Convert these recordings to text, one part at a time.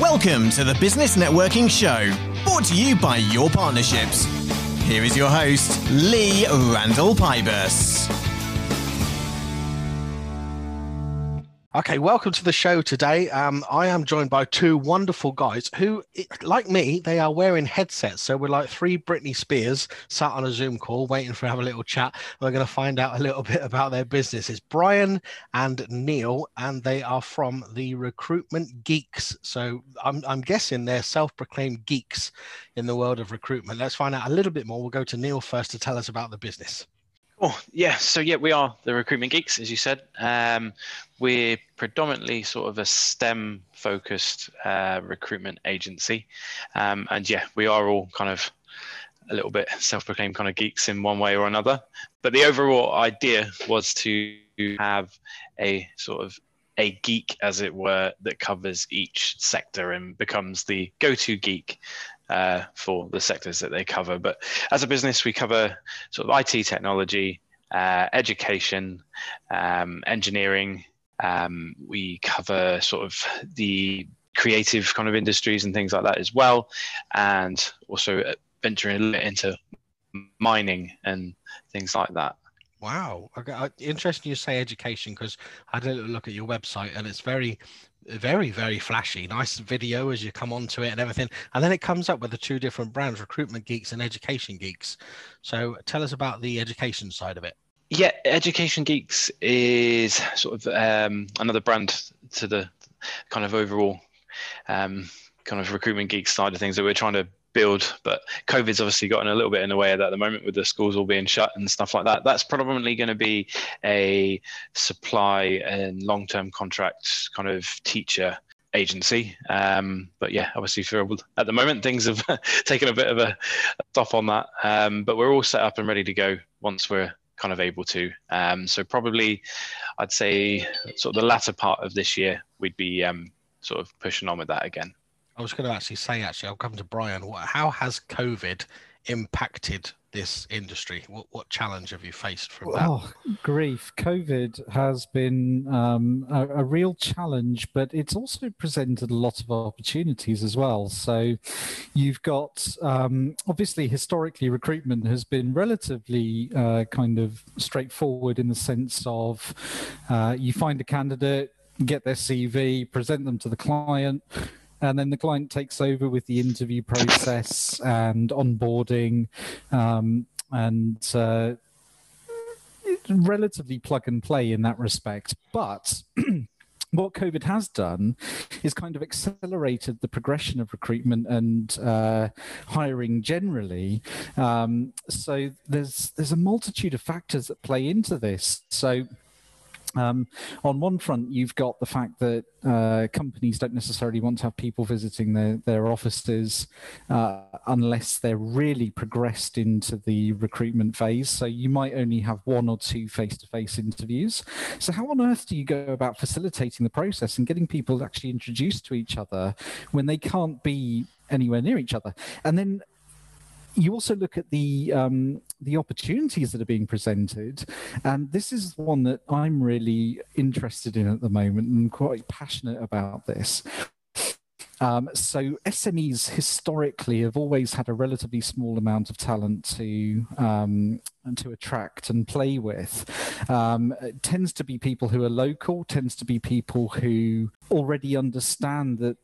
Welcome to the Business Networking Show, brought to you by Your Partnerships. Here is your host, Lee Randall Pybus. Okay, welcome to the show today. Um, I am joined by two wonderful guys who, like me, they are wearing headsets. So we're like three Britney Spears sat on a Zoom call waiting for have a little chat. We're going to find out a little bit about their business. It's Brian and Neil, and they are from the Recruitment Geeks. So I'm, I'm guessing they're self-proclaimed geeks in the world of recruitment. Let's find out a little bit more. We'll go to Neil first to tell us about the business. Oh yeah, so yeah, we are the recruitment geeks, as you said. Um, we're predominantly sort of a STEM focused uh, recruitment agency, um, and yeah, we are all kind of a little bit self-proclaimed kind of geeks in one way or another. But the overall idea was to have a sort of a geek, as it were, that covers each sector and becomes the go-to geek uh, for the sectors that they cover. But as a business, we cover sort of IT technology, uh, education, um, engineering. Um, we cover sort of the creative kind of industries and things like that as well, and also venturing into mining and things like that. Wow. Okay. Interesting you say education because I had a look at your website and it's very, very, very flashy. Nice video as you come onto it and everything. And then it comes up with the two different brands, Recruitment Geeks and Education Geeks. So tell us about the education side of it. Yeah, Education Geeks is sort of um, another brand to the kind of overall um, kind of recruitment geek side of things that we're trying to build. But COVID's obviously gotten a little bit in the way of that at the moment with the schools all being shut and stuff like that. That's probably going to be a supply and long term contract kind of teacher agency. Um, but yeah, obviously for at the moment things have taken a bit of a stop on that. Um, but we're all set up and ready to go once we're kind of able to. Um, so probably I'd say sort of the latter part of this year we'd be um, sort of pushing on with that again. I was going to actually say, actually, I'll come to Brian. How has COVID impacted this industry? What, what challenge have you faced from that? Oh, grief. COVID has been um, a, a, real challenge, but it's also presented a lot of opportunities as well. So you've got, um, obviously, historically, recruitment has been relatively uh, kind of straightforward in the sense of uh, you find a candidate, get their CV, present them to the client and then the client takes over with the interview process and onboarding um, and uh, relatively plug and play in that respect but what COVID has done is kind of accelerated the progression of recruitment and uh, hiring generally. Um, so there's there's a multitude of factors that play into this. So um, on one front, you've got the fact that uh, companies don't necessarily want to have people visiting their, their offices uh, unless they're really progressed into the recruitment phase. So you might only have one or two face to face interviews. So, how on earth do you go about facilitating the process and getting people actually introduced to each other when they can't be anywhere near each other? And then you also look at the um, the opportunities that are being presented, and this is one that I'm really interested in at the moment and quite passionate about this. Um, so SMEs historically have always had a relatively small amount of talent to um, to attract and play with. Um, tends to be people who are local, tends to be people who already understand that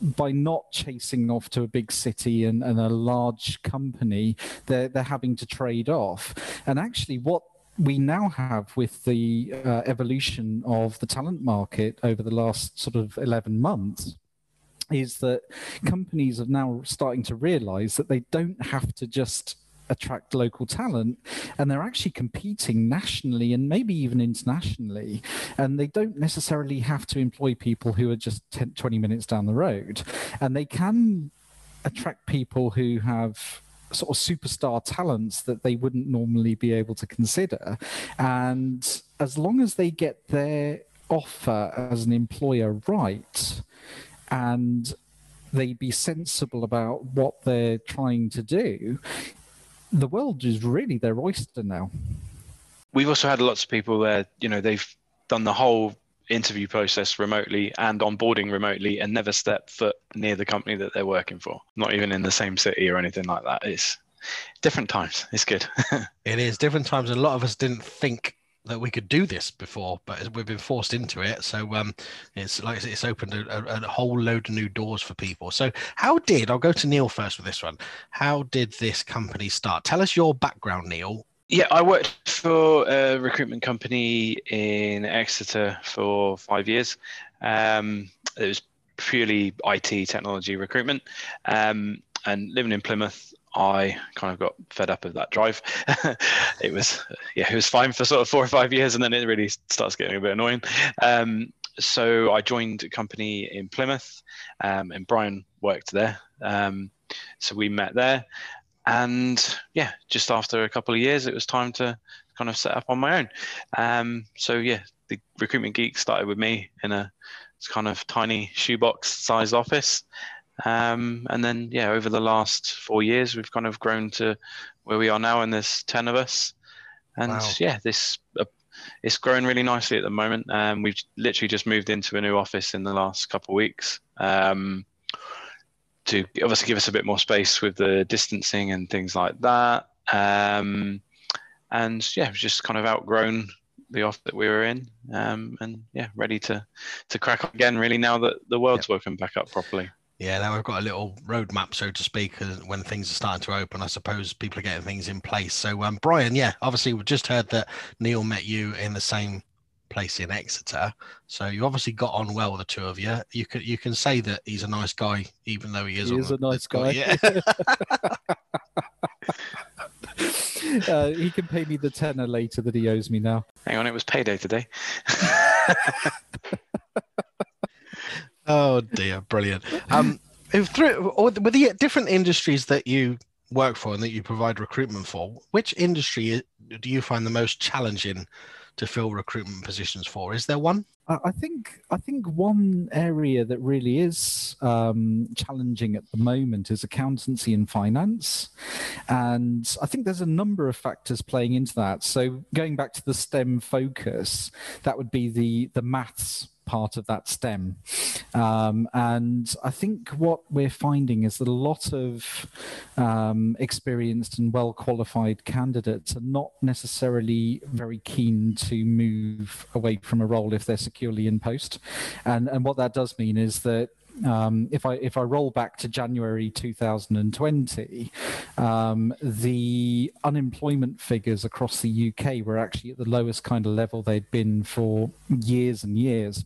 by not chasing off to a big city and, and a large company, they're, they're having to trade off. And actually, what we now have with the uh, evolution of the talent market over the last sort of 11 months is that companies are now starting to realize that they don't have to just attract local talent and they're actually competing nationally and maybe even internationally. And they don't necessarily have to employ people who are just 10, 20 minutes down the road. And they can attract people who have sort of superstar talents that they wouldn't normally be able to consider. And as long as they get their offer as an employer right and they be sensible about what they're trying to do, the world is really their oyster now. We've also had lots of people where you know they've done the whole interview process remotely and onboarding remotely and never step foot near the company that they're working for, not even in the same city or anything like that. It's different times. It's good. it is different times. A lot of us didn't think that we could do this before, but we've been forced into it. So um, it's like it's opened a, a, whole load of new doors for people. So how did I'll go to Neil first with this one? How did this company start? Tell us your background, Neil. Yeah, I worked for a recruitment company in Exeter for five years. Um, it was purely IT technology recruitment. Um, and living in Plymouth, I kind of got fed up of that drive. it was, yeah, it was fine for sort of four or five years, and then it really starts getting a bit annoying. Um, so I joined a company in Plymouth, um, and Brian worked there. Um, so we met there, and yeah, just after a couple of years, it was time to kind of set up on my own. Um, so yeah, the recruitment geek started with me in a kind of tiny shoebox sized office. Um, and then yeah, over the last four years, we've kind of grown to where we are now, and there's ten of us. And wow. yeah, this uh, it's growing really nicely at the moment. Um, we've literally just moved into a new office in the last couple of weeks. Um, to obviously give us a bit more space with the distancing and things like that. Um, and yeah, we've just kind of outgrown the off that we were in, um, and yeah, ready to to crack on again. Really, now that the world's woken back up properly. Yeah, now we've got a little roadmap, so to speak, when things are starting to open. I suppose people are getting things in place. So, um, Brian, yeah, obviously we've just heard that Neil met you in the same place in Exeter. So you obviously got on well, the two of you. You can you can say that he's a nice guy, even though he is. He is a nice guy. Yeah. uh, he can pay me the tenner later that he owes me now. Hang on, it was payday today. oh dear, brilliant. Um, through with the different industries that you work for and that you provide recruitment for, which industry do you find the most challenging to fill recruitment positions for? Is there one? I think I think one area that really is um, challenging at the moment is accountancy and finance, and I think there's a number of factors playing into that. So going back to the STEM focus, that would be the the maths part of that stem. Um, and I think what we're finding is that a lot of um, experienced and well qualified candidates are not necessarily very keen to move away from a role if they're securely in post. And, and what that does mean is that um, if I if I roll back to January 2020, um, the unemployment figures across the UK were actually at the lowest kind of level they'd been for years and years.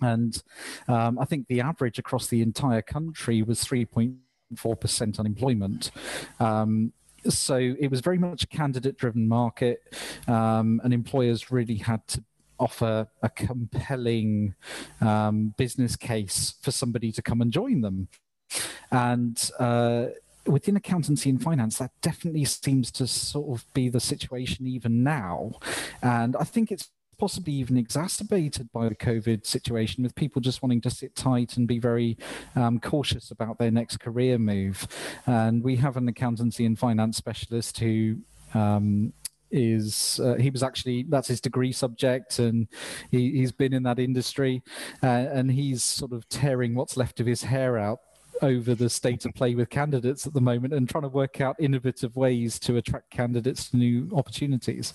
And um, I think the average across the entire country was 3.4% unemployment. Um, so it was very much a candidate driven market, um, and employers really had to offer a compelling um, business case for somebody to come and join them. And uh, within accountancy and finance, that definitely seems to sort of be the situation even now. And I think it's possibly even exacerbated by the COVID situation, with people just wanting to sit tight and be very um, cautious about their next career move. And we have an accountancy and finance specialist who um, is uh, he was actually that's his degree subject and he, has been in that industry uh, and he's sort of tearing what's left of his hair out over the state of play with candidates at the moment and trying to work out innovative ways to attract candidates to new opportunities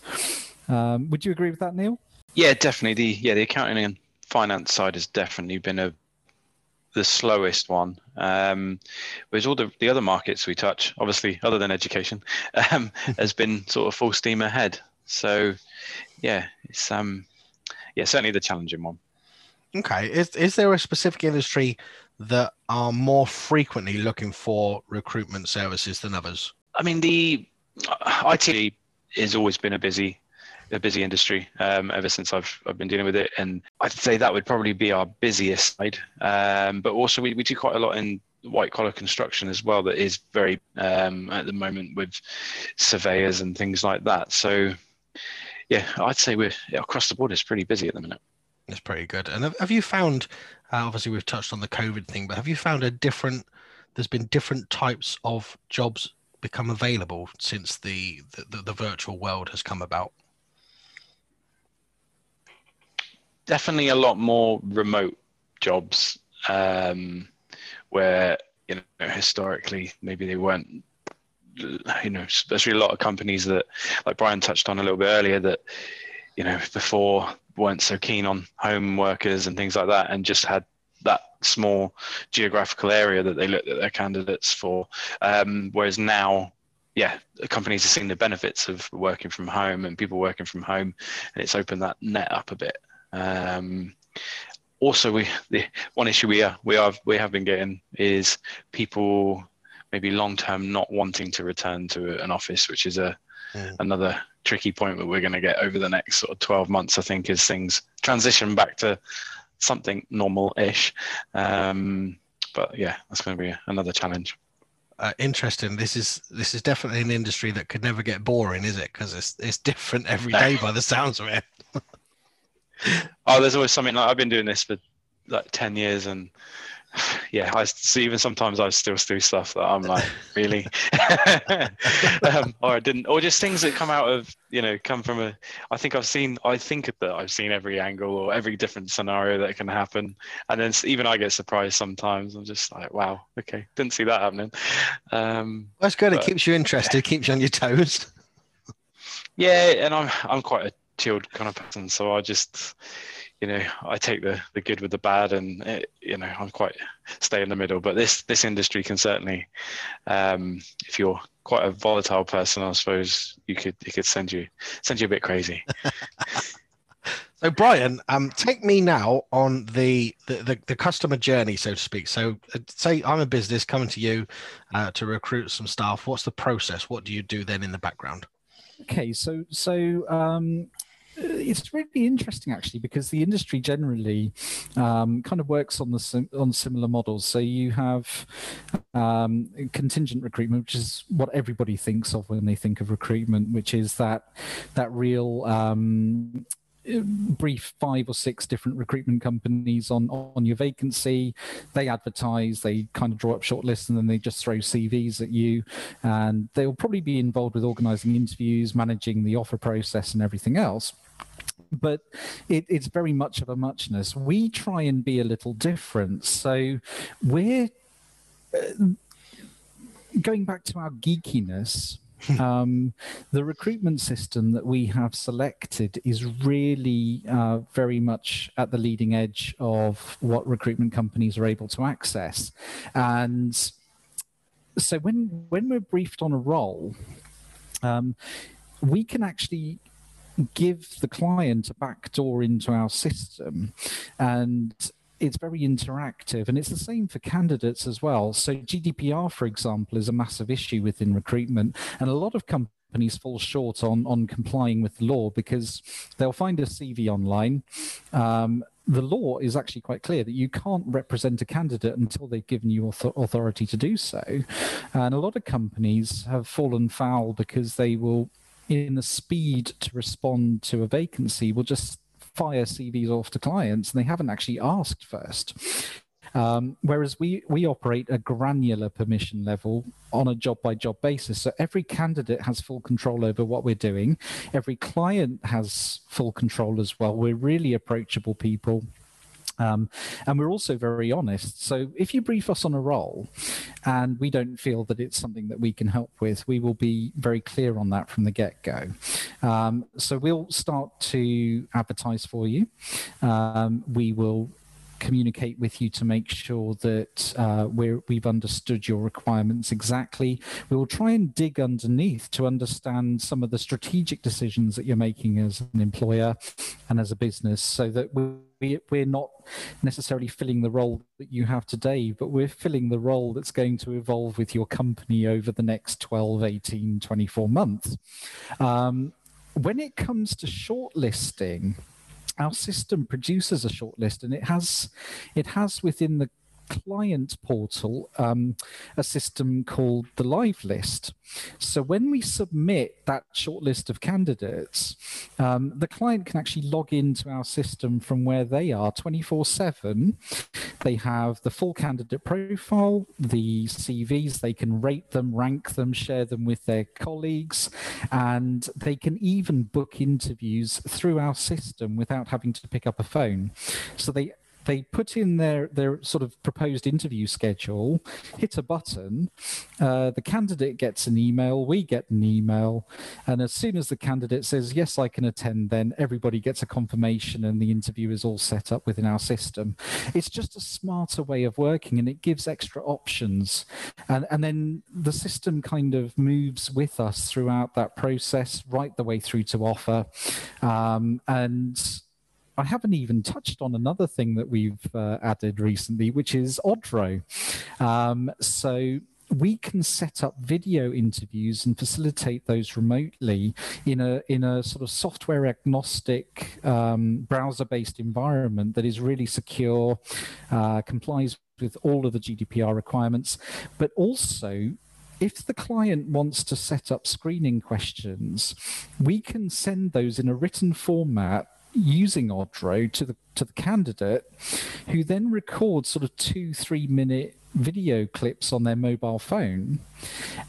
um, would you agree with that neil yeah, definitely. The yeah the accounting and finance side has definitely been a the slowest one. Um, whereas all the, the other markets we touch, obviously other than education, um, has been sort of full steam ahead. So yeah, it's um yeah certainly the challenging one. Okay, is is there a specific industry that are more frequently looking for recruitment services than others? I mean, the IT has always been a busy a busy industry um, ever since I've I've been dealing with it, and I'd say that would probably be our busiest side. Um, but also we, we do quite a lot in white collar construction as well that is very um, at the moment with surveyors and things like that. So yeah, I'd say we're across the board is pretty busy at the minute. It's pretty good. And have, have you found? Uh, obviously, we've touched on the COVID thing, but have you found a different? There's been different types of jobs become available since the, the, the virtual world has come about. Definitely a lot more remote jobs um, where you know historically maybe they weren't you know especially a lot of companies that like brian touched on a little bit earlier that you know before weren't so keen on home workers and things like that and just had that small geographical area that they looked at their candidates for. Um, whereas now yeah companies are seeing the benefits of working from home and people working from home and it's opened that net up a bit um, also we the one issue we are we are we have been getting is people maybe long term not wanting to return to an office which is a mm. another tricky point that we're going to get over the next sort of 12 months i think as things transition back to something normal-ish um, but yeah that's going to be another challenge uh, interesting. This is this is definitely an industry that could never get boring, is it? Because it's it's different every day by the sounds of it. oh, there's always something like I've been doing this for like ten years, and yeah, I see. Even sometimes I still do stuff that I'm like, really, um, or I didn't, or just things that come out of you know come from a. I think I've seen. I think that I've seen every angle or every different scenario that can happen, and then even I get surprised sometimes. I'm just like, wow, okay, didn't see that happening. Um, That's good. But, it keeps you interested. Keeps you on your toes. Yeah, and I'm I'm quite a chilled kind of person. So I just, you know, I take the the good with the bad, and it, you know, I'm quite stay in the middle. But this this industry can certainly, um, if you're quite a volatile person, I suppose you could it could send you send you a bit crazy. So Brian, um, take me now on the, the, the the customer journey, so to speak. So, uh, say I'm a business coming to you uh, to recruit some staff. What's the process? What do you do then in the background? Okay, so so um, it's really interesting actually because the industry generally um, kind of works on the sim- on similar models. So you have um, contingent recruitment, which is what everybody thinks of when they think of recruitment, which is that that real um, brief five or six different recruitment companies on on your vacancy. They advertise they kind of draw up short lists and then they just throw cvs at you. And they'll probably be involved with organizing interviews managing the offer process and everything else but it, it's very much of a muchness. We try and be a little different. So we're uh, going back to our geekiness. um, the recruitment system that we have selected is really uh, very much at the leading edge of what recruitment companies are able to access. And so when when we're briefed on a role, um, we can actually give the client a backdoor into our system and it's very interactive and it's the same for candidates as well so gdpr for example is a massive issue within recruitment and a lot of companies fall short on on complying with the law because they'll find a cv online um, the law is actually quite clear that you can't represent a candidate until they've given you authority to do so. And a lot of companies have fallen foul because they will in the speed to respond to a vacancy will just fire CVs off to clients and they haven't actually asked first. Um, whereas we we operate a granular permission level on a job by job basis. So every candidate has full control over what we're doing. Every client has full control as well. We're really approachable people. Um, and we're also very honest. So if you brief us on a role and we don't feel that it's something that we can help with, we will be very clear on that from the get go. Um, so we'll start to advertise for you. Um, we will communicate with you to make sure that uh, we have understood your requirements exactly. We will try and dig underneath to understand some of the strategic decisions that you're making as an employer and as a business so that we, we're not necessarily filling the role that you have today, but we're filling the role that's going to evolve with your company over the next 12, 18, 24 months. Um, when it comes to shortlisting, our system produces a shortlist, and it has it has within the client portal um, a system called the live list. So when we submit that short list of candidates, um, the client can actually log into our system from where they are 24 7. They have the full candidate profile, the CVs, they can rate them, rank them, share them with their colleagues, and they can even book interviews through our system without having to pick up a phone. So they they put in their their sort of proposed interview schedule, hit a button, uh, the candidate gets an email, we get an email, and as soon as the candidate says yes, I can attend, then everybody gets a confirmation, and the interview is all set up within our system. It's just a smarter way of working, and it gives extra options, and and then the system kind of moves with us throughout that process, right the way through to offer, um, and I haven't even touched on another thing that we've uh, added recently, which is Odro. Um, so we can set up video interviews and facilitate those remotely in a in a sort of software agnostic um, browser based environment that is really secure, uh, complies with all of the GDPR requirements, but also if the client wants to set up screening questions, we can send those in a written format using Odro to the to the candidate, who then records sort of two three minute video clips on their mobile phone,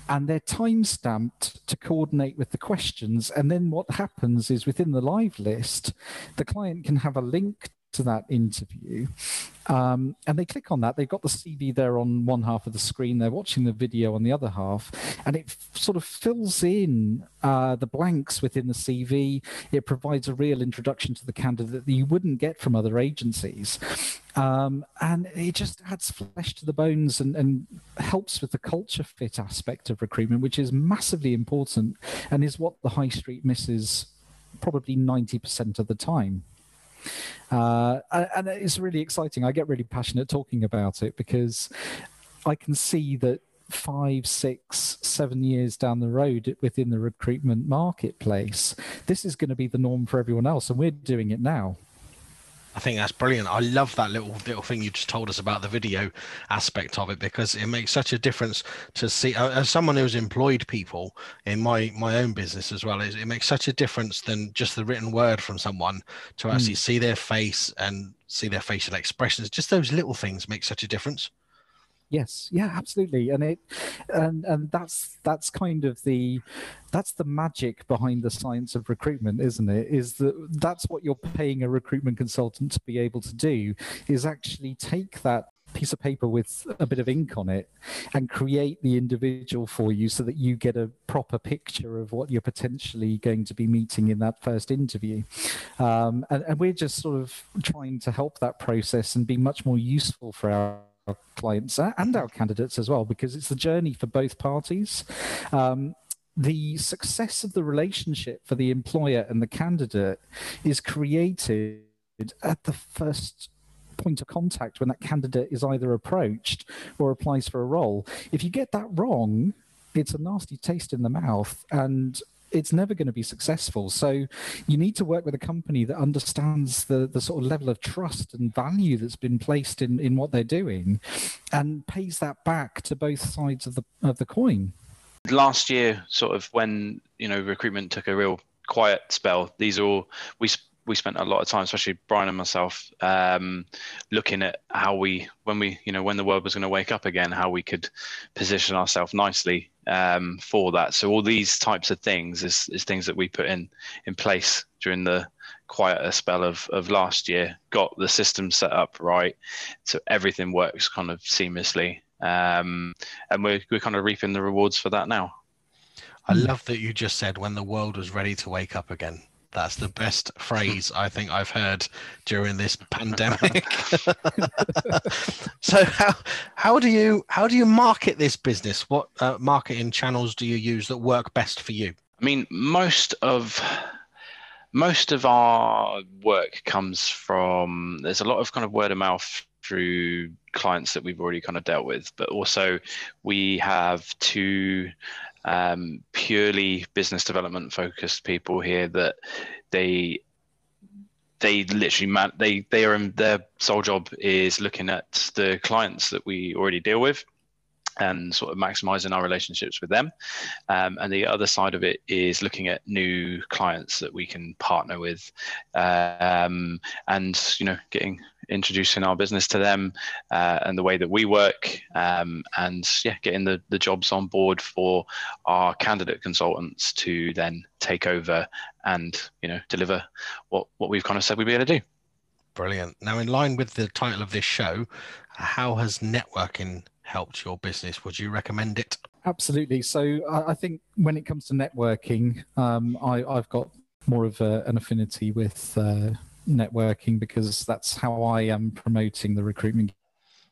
and they're time stamped to coordinate with the questions. And then what happens is within the live list, the client can have a link to that interview. Um, and they click on that. They've got the CV there on one half of the screen. They're watching the video on the other half, and it f- sort of fills in uh, the blanks within the CV. It provides a real introduction to the candidate that you wouldn't get from other agencies. Um, and it just adds flesh to the bones and, and helps with the culture fit aspect of recruitment, which is massively important and is what the high street misses probably 90% of the time. Uh, and it's really exciting. I get really passionate talking about it because I can see that five, six, seven years down the road within the recruitment marketplace, this is going to be the norm for everyone else, and we're doing it now. I think that's brilliant. I love that little little thing you just told us about the video aspect of it because it makes such a difference to see uh, as someone who's employed people in my my own business as well. It, it makes such a difference than just the written word from someone to actually mm. see their face and see their facial expressions. Just those little things make such a difference. Yes, yeah, absolutely, and it, and and that's that's kind of the, that's the magic behind the science of recruitment, isn't it? Is that that's what you're paying a recruitment consultant to be able to do, is actually take that piece of paper with a bit of ink on it and create the individual for you so that you get a proper picture of what you're potentially going to be meeting in that first interview. Um, and, and we're just sort of trying to help that process and be much more useful for our clients and our candidates as well, because it's the journey for both parties. Um, the success of the relationship for the employer and the candidate is created at the first point of contact when that candidate is either approached or applies for a role. If you get that wrong, it's a nasty taste in the mouth. And it's never going to be successful. So you need to work with a company that understands the the sort of level of trust and value that's been placed in in what they're doing, and pays that back to both sides of the of the coin. Last year, sort of when you know recruitment took a real quiet spell, these are all we we spent a lot of time, especially Brian and myself, um, looking at how we, when we, you know, when the world was going to wake up again, how we could position ourselves nicely um, for that. So all these types of things is, is things that we put in in place during the quieter spell of, of last year. Got the system set up right, so everything works kind of seamlessly, um, and we're we're kind of reaping the rewards for that now. I love that you just said when the world was ready to wake up again. That's the best phrase I think I've heard during this pandemic. so how how do you how do you market this business? What uh, marketing channels do you use that work best for you? I mean, most of most of our work comes from there's a lot of kind of word of mouth through clients that we've already kind of dealt with, but also we have two um, purely business development focused people here that they they literally man, they they are their sole job is looking at the clients that we already deal with and sort of maximizing our relationships with them. Um, and the other side of it is looking at new clients that we can partner with, um, and you know, getting introducing our business to them uh, and the way that we work, um, and yeah, getting the the jobs on board for our candidate consultants to then take over and you know deliver what what we've kind of said we'd be able to do. Brilliant. Now, in line with the title of this show, how has networking helped your business? Would you recommend it? Absolutely. So I think when it comes to networking, um, I, have got more of a, an affinity with uh, networking because that's how I am promoting the recruitment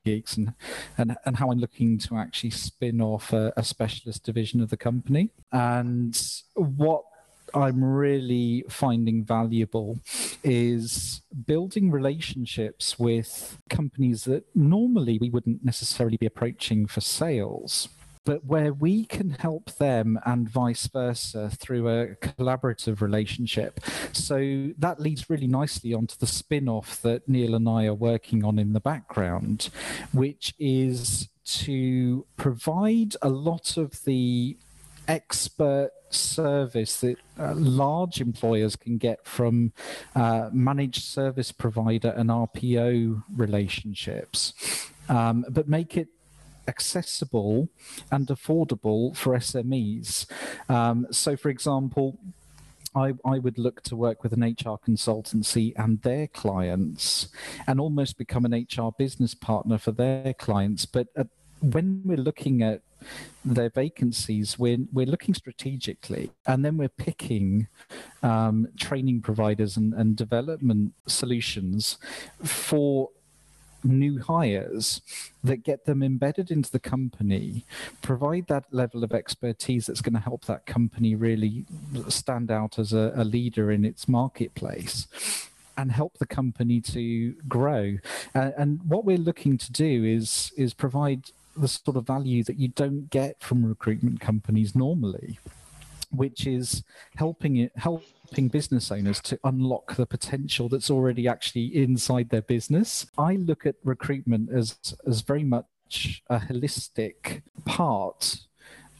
geeks and, and, and how I'm looking to actually spin off a, a specialist division of the company. And what I'm really finding valuable is building relationships with companies that normally we wouldn't necessarily be approaching for sales but where we can help them and vice versa through a collaborative relationship. So that leads really nicely onto the spin off that Neil and I are working on in the background, which is to provide a lot of the expert service that uh, large employers can get from uh, managed service provider and RPO relationships, um, but make it accessible and affordable for SMEs. Um, so, for example, I, I, would look to work with an HR consultancy and their clients and almost become an HR business partner for their clients. But at, when we're looking at their vacancies, we're, we're looking strategically and then we're picking um, training providers and, and development solutions for new hires that get them embedded into the company, provide that level of expertise that's going to help that company really stand out as a, a leader in its marketplace and help the company to grow. Uh, and what we're looking to do is is provide the sort of value that you don't get from recruitment companies normally, which is helping it helping business owners to unlock the potential that's already actually inside their business. I look at recruitment as as very much a holistic part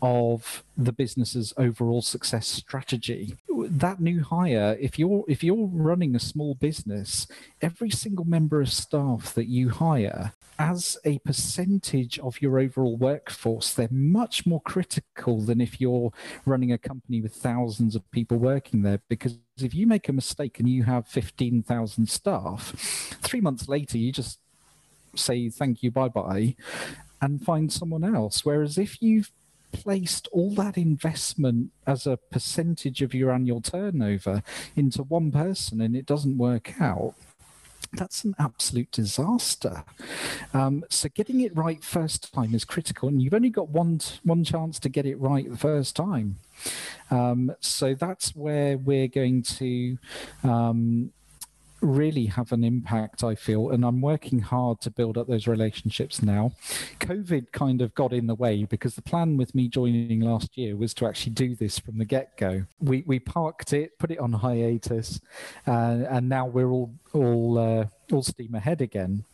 of the business's overall success strategy that new hire if you're if you're running a small business every single member of staff that you hire as a percentage of your overall workforce they're much more critical than if you're running a company with thousands of people working there. Because if you make a mistake and you have 15,000 staff 3 months later you just say thank you bye bye and find someone else. Whereas if you've placed all that investment as a percentage of your annual turnover into one person and it doesn't work out, that's an absolute disaster. Um, so getting it right first time is critical, and you've only got one one chance to get it right the first time. Um, so that's where we're going to um, really have an impact, I feel, and I'm working hard to build up those relationships now. COVID kind of got in the way because the plan with me joining last year was to actually do this from the get go. We, we parked it, put it on hiatus, uh, and now we're all, all, uh, all steam ahead again.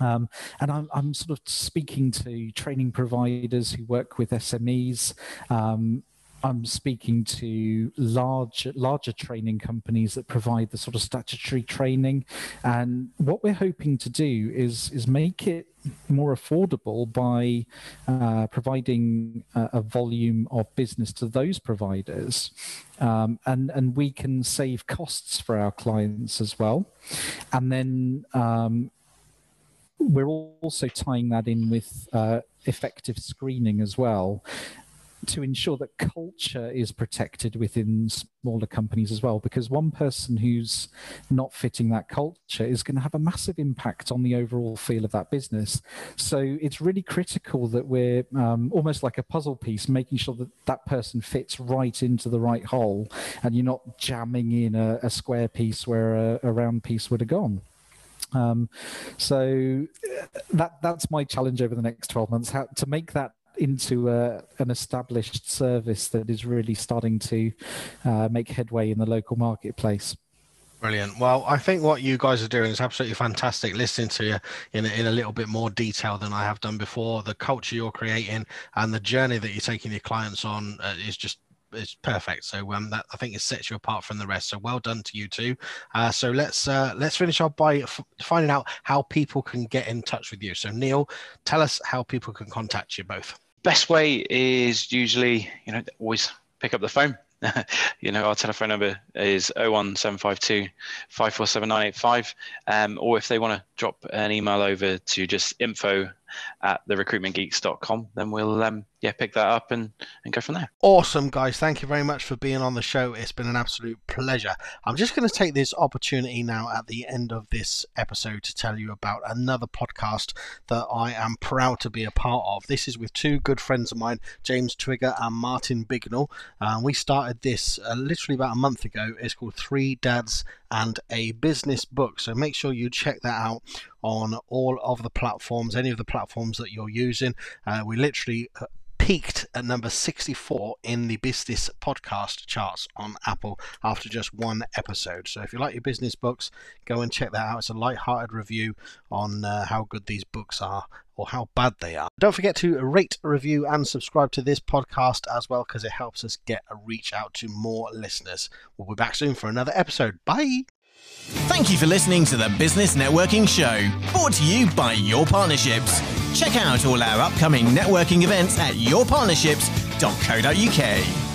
Um, and I'm, I'm, sort of speaking to training providers who work with SMEs, um, I'm speaking to large, larger training companies that provide the sort of statutory training, and what we're hoping to do is is make it more affordable by uh, providing a, a, volume of business to those providers, um, and and we can save costs for our clients as well, and then. Um, we're also tying that in with uh, effective screening as well to ensure that culture is protected within smaller companies as well because one person who's not fitting that culture is going to have a massive impact on the overall feel of that business. So it's really critical that we're um, almost like a puzzle piece making sure that that person fits right into the right hole and you're not jamming in a, a square piece where a, a round piece would have gone. Um, so uh, that that's my challenge over the next 12 months how to make that into a, an established service that is really starting to uh, make headway in the local marketplace. Brilliant. Well, I think what you guys are doing is absolutely fantastic. Listening to you in in a little bit more detail than I have done before, the culture you're creating and the journey that you're taking your clients on uh, is just is perfect. So um, that I think it sets you apart from the rest. So well done to you too. Uh, so let's uh, let's finish off by f- finding out how people can get in touch with you. So Neil, tell us how people can contact you both. Best way is usually you know always pick up the phone you know, our telephone number is 01752 547 um, or if they want to drop an email over to just info at therecruitmentgeeks.com, then we'll um, yeah pick that up and, and go from there. Awesome, guys. Thank you very much for being on the show. It's been an absolute pleasure. I'm just going to take this opportunity now at the end of this episode to tell you about another podcast that I am proud to be a part of. This is with two good friends of mine, James Twigger and Martin Bignell. Uh, we started this uh, literally about a month ago. It's called Three Dads and a Business Book. So make sure you check that out on all of the platforms, any of the platforms that you're using. Uh, we literally uh, peaked at number 64 in the business podcast charts on Apple after just one episode. So if you like your business books, go and check that out. It's a light-hearted review on uh, how good these books are or how bad they are. Don't forget to rate, review, and subscribe to this podcast as well because it helps us get a reach out to more listeners. We'll be back soon for another episode. Bye. Thank you for listening to the Business Networking Show, brought to you by Your Partnerships. Check out all our upcoming networking events at yourpartnerships.co.uk.